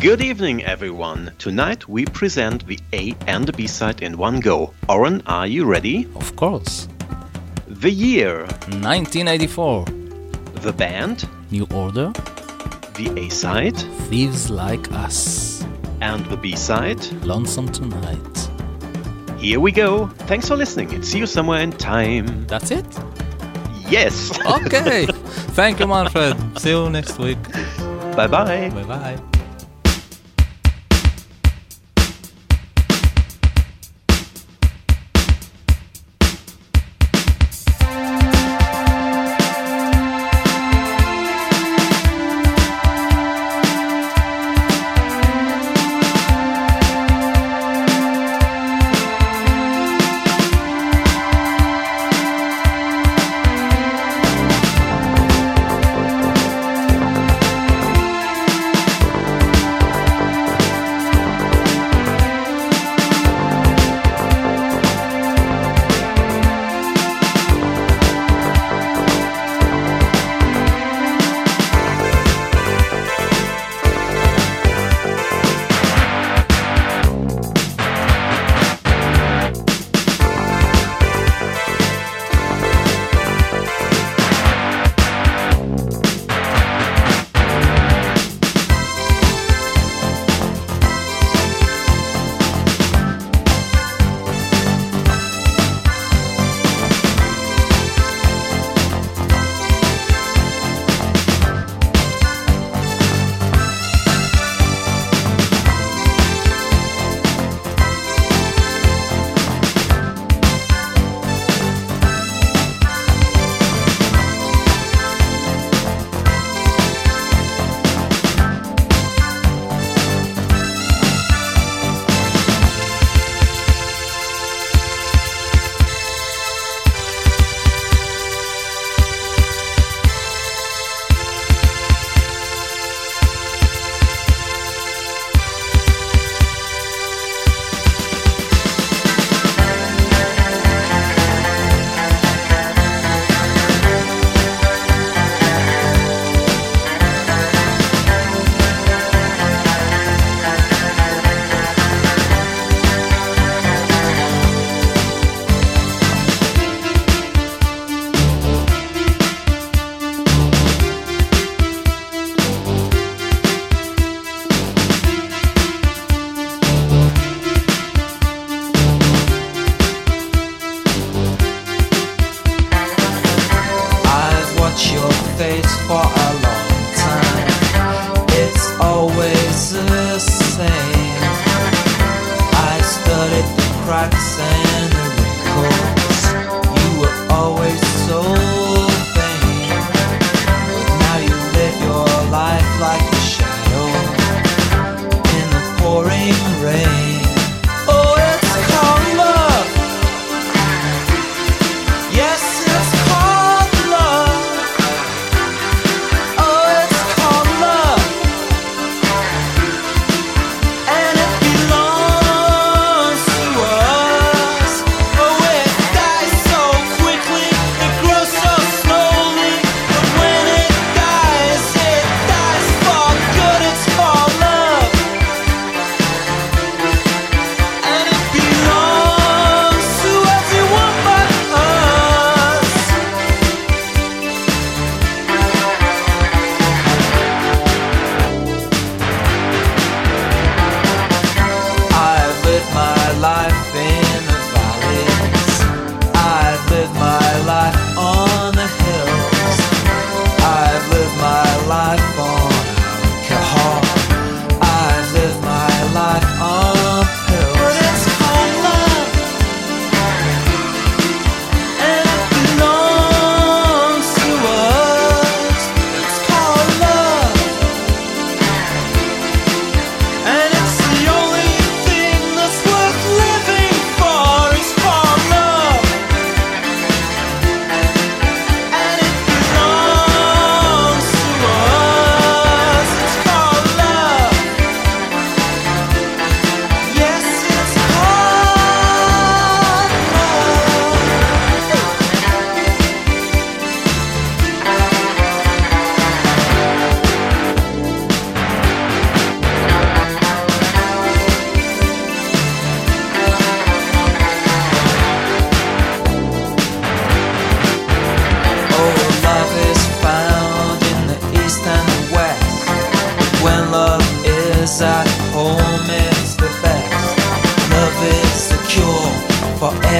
Good evening, everyone. Tonight we present the A and the B side in one go. Oren, are you ready? Of course. The year, 1984. the band, New Order. the A side, Thieves Like Us. and the B side. Lonesome Tonight. Here we go. Thanks for listening and see you somewhere in time. That's it? Yes. Okay. Thank you, Manfred. See you next week. bye bye. Bye bye.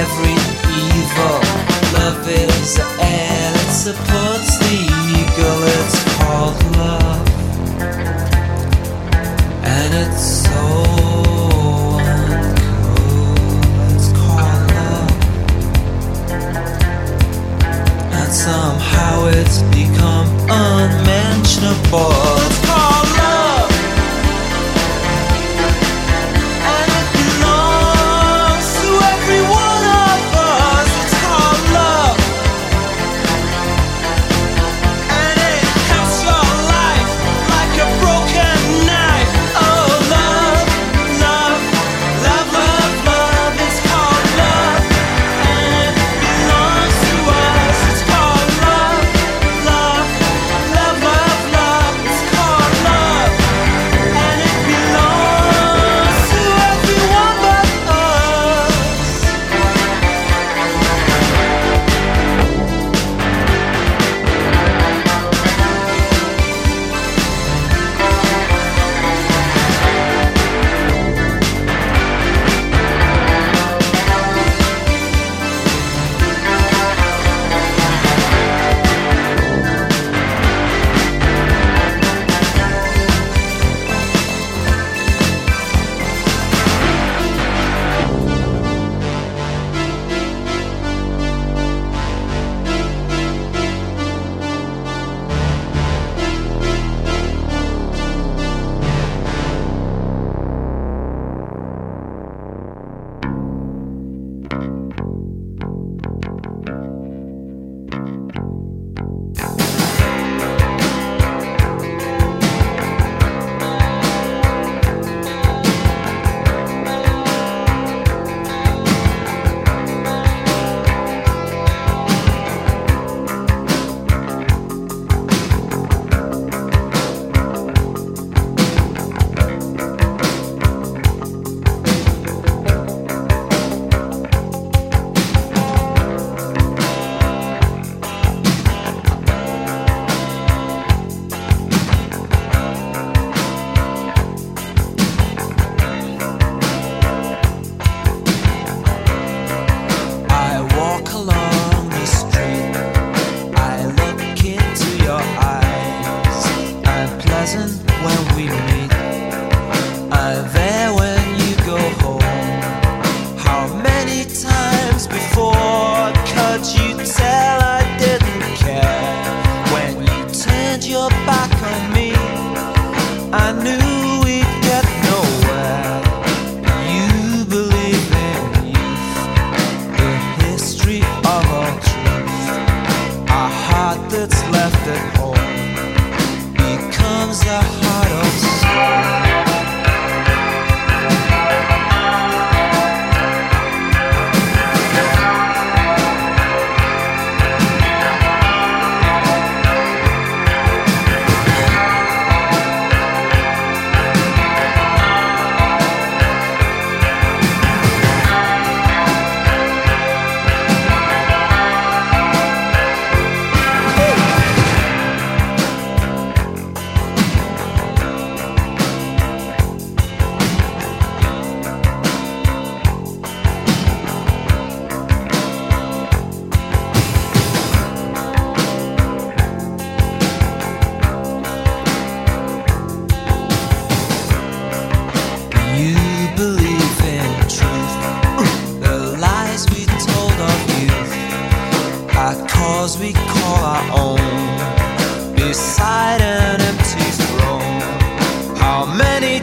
every evil. Love is an support.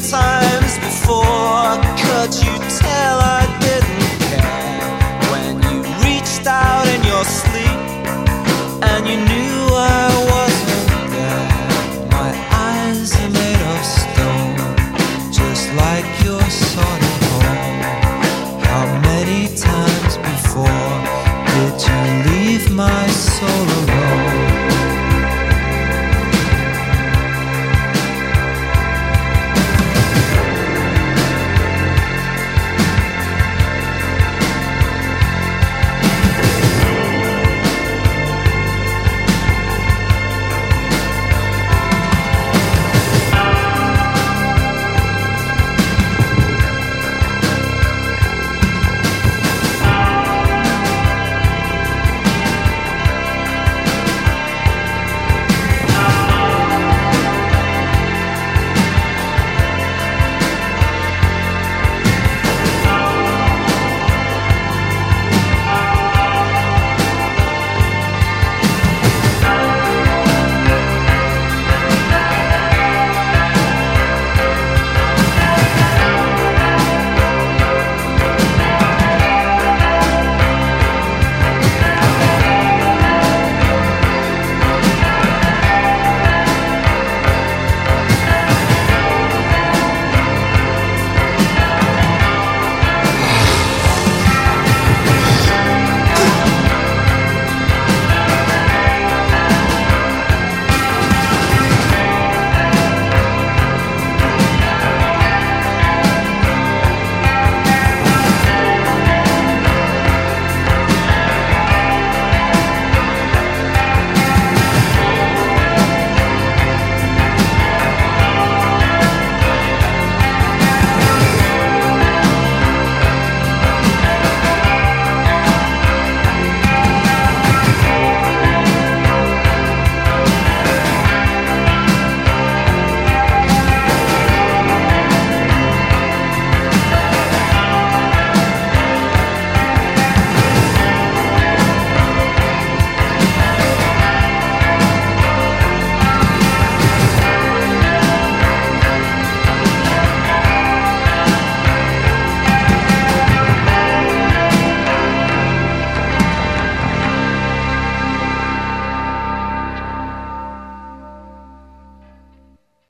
times before. Could you tell I didn't care when you reached out in your sleep and you knew I wasn't there? My eyes are made of stone, just like your son of home. How many times before did you leave my soul alone?